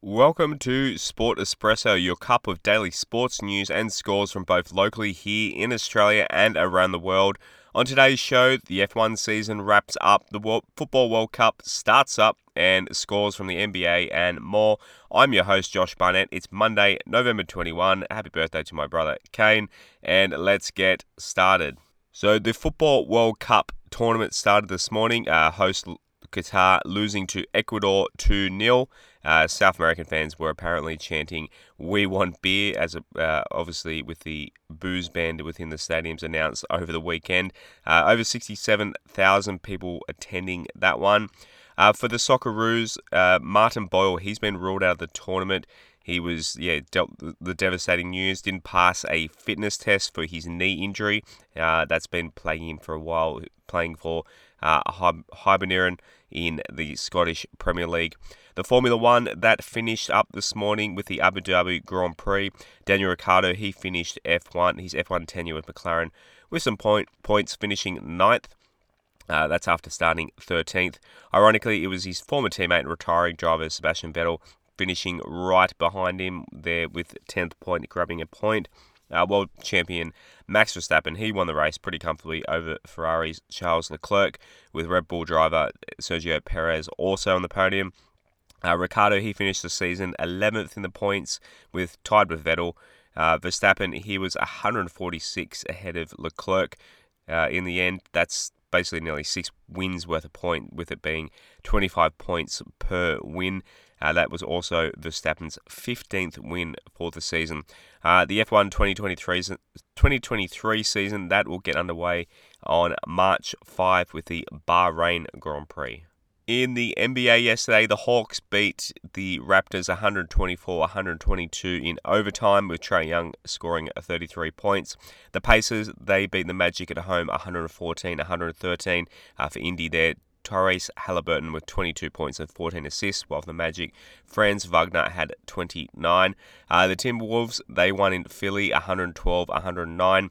Welcome to Sport Espresso, your cup of daily sports news and scores from both locally here in Australia and around the world. On today's show, the F1 season wraps up, the World Football World Cup starts up, and scores from the NBA and more. I'm your host, Josh Barnett. It's Monday, November 21. Happy birthday to my brother, Kane, and let's get started. So, the Football World Cup tournament started this morning. Uh, host Qatar losing to Ecuador 2 0. Uh, South American fans were apparently chanting "We want beer," as a, uh, obviously with the booze banned within the stadiums announced over the weekend. Uh, over 67,000 people attending that one. Uh, for the Socceroos, uh, Martin Boyle, he's been ruled out of the tournament. He was, yeah, dealt the devastating news. Didn't pass a fitness test for his knee injury. Uh, that's been plaguing him for a while, playing for uh, Hibernian in the Scottish Premier League. The Formula One that finished up this morning with the Abu Dhabi Grand Prix. Daniel Ricciardo he finished F1, his F1 tenure with McLaren, with some point points, finishing ninth. Uh, that's after starting 13th. Ironically, it was his former teammate and retiring driver Sebastian Vettel finishing right behind him there with 10th point, grabbing a point. Uh, world champion Max Verstappen, he won the race pretty comfortably over Ferrari's Charles Leclerc, with Red Bull driver Sergio Perez also on the podium. Uh, Ricciardo, he finished the season 11th in the points, with tied with Vettel. Uh, Verstappen, he was 146 ahead of Leclerc. Uh, in the end, that's basically nearly six wins worth a point, with it being 25 points per win. Uh, that was also Verstappen's 15th win for the season. Uh, the F1 2023, 2023 season that will get underway on March 5 with the Bahrain Grand Prix. In the NBA yesterday, the Hawks beat the Raptors 124 122 in overtime, with Trae Young scoring 33 points. The Pacers, they beat the Magic at home 114 113 uh, for Indy there. Tyrese Halliburton with 22 points and 14 assists, while the Magic, Franz Wagner had 29. Uh, the Timberwolves, they won in Philly 112 109.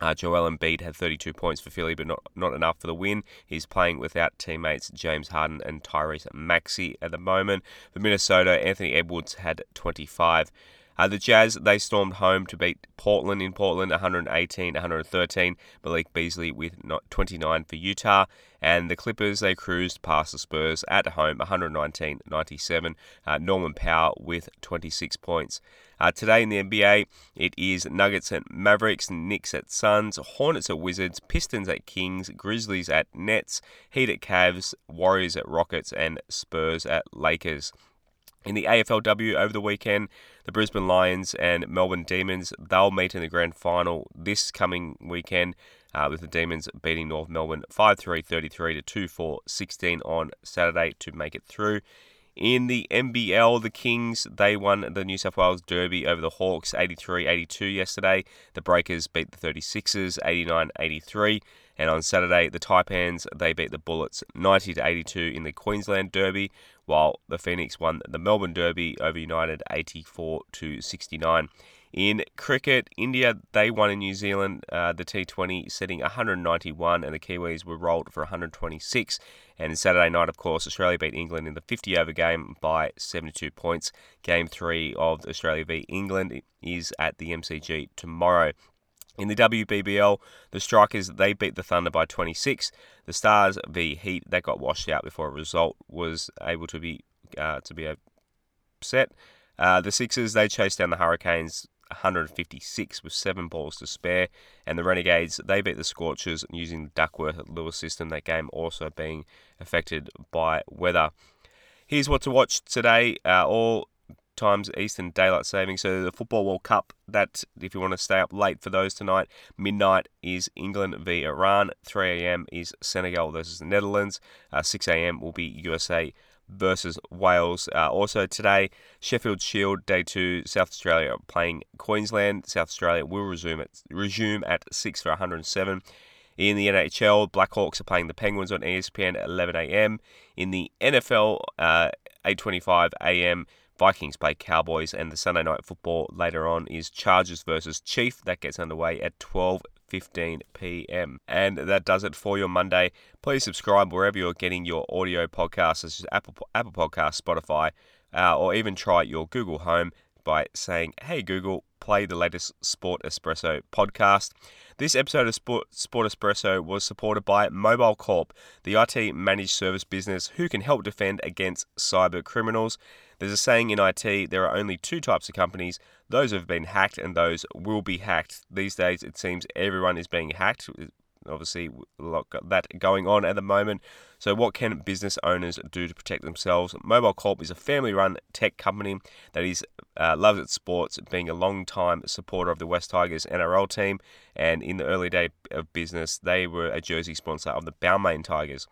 Uh, Joel Embiid had 32 points for Philly, but not, not enough for the win. He's playing without teammates James Harden and Tyrese Maxey at the moment. For Minnesota, Anthony Edwards had 25. Uh, the Jazz, they stormed home to beat Portland in Portland 118 113. Malik Beasley with 29 for Utah. And the Clippers, they cruised past the Spurs at home 119 97. Uh, Norman Powell with 26 points. Uh, today in the NBA, it is Nuggets at Mavericks, Knicks at Suns, Hornets at Wizards, Pistons at Kings, Grizzlies at Nets, Heat at Cavs, Warriors at Rockets, and Spurs at Lakers. In the AFLW over the weekend, the Brisbane Lions and Melbourne Demons, they'll meet in the grand final this coming weekend uh, with the Demons beating North Melbourne 5-3, 33 to 2-4, 16 on Saturday to make it through. In the NBL, the Kings, they won the New South Wales Derby over the Hawks 83-82 yesterday. The Breakers beat the 36ers 89-83. And on Saturday, the Taipans they beat the Bullets 90 to 82 in the Queensland Derby, while the Phoenix won the Melbourne Derby over United 84 to 69. In cricket, India they won in New Zealand uh, the T20, setting 191, and the Kiwis were rolled for 126. And Saturday night, of course, Australia beat England in the 50 over game by 72 points. Game three of Australia v England is at the MCG tomorrow. In the WBBL, the Strikers they beat the Thunder by 26. The Stars v Heat that got washed out before a result was able to be uh, to be set. Uh, the Sixers they chased down the Hurricanes 156 with seven balls to spare, and the Renegades they beat the Scorchers using the Duckworth Lewis system. That game also being affected by weather. Here's what to watch today. Uh, all times Eastern Daylight Saving. So the Football World Cup, that if you want to stay up late for those tonight, midnight is England v Iran, 3 a.m. is Senegal versus the Netherlands, uh, 6 a.m. will be USA versus Wales. Uh, also today, Sheffield Shield Day Two, South Australia playing Queensland. South Australia will resume at resume at six for 107. In the NHL, Blackhawks are playing the Penguins on ESPN at 11 a.m. In the NFL, uh, 8:25 a.m. Vikings play Cowboys, and the Sunday night football later on is Chargers versus Chief. That gets underway at 12:15 p.m. And that does it for your Monday. Please subscribe wherever you're getting your audio podcasts, such as Apple Apple Podcasts, Spotify, uh, or even try your Google Home by saying, Hey Google, play the latest Sport Espresso podcast. This episode of Sport, Sport Espresso was supported by Mobile Corp, the IT managed service business who can help defend against cyber criminals. There's a saying in IT there are only two types of companies those who have been hacked and those will be hacked. These days, it seems everyone is being hacked obviously a lot that going on at the moment. So, what can business owners do to protect themselves? Mobile Corp is a family-run tech company that is uh, loves its sports, being a long-time supporter of the West Tigers NRL team, and in the early day of business, they were a jersey sponsor of the Balmain Tigers.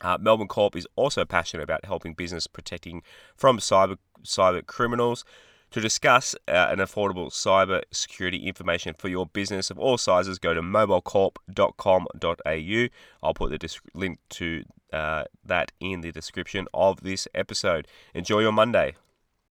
Uh, Melbourne Corp is also passionate about helping business protecting from cyber cyber criminals. To discuss uh, an affordable cyber security information for your business of all sizes, go to mobilecorp.com.au. I'll put the disc- link to uh, that in the description of this episode. Enjoy your Monday.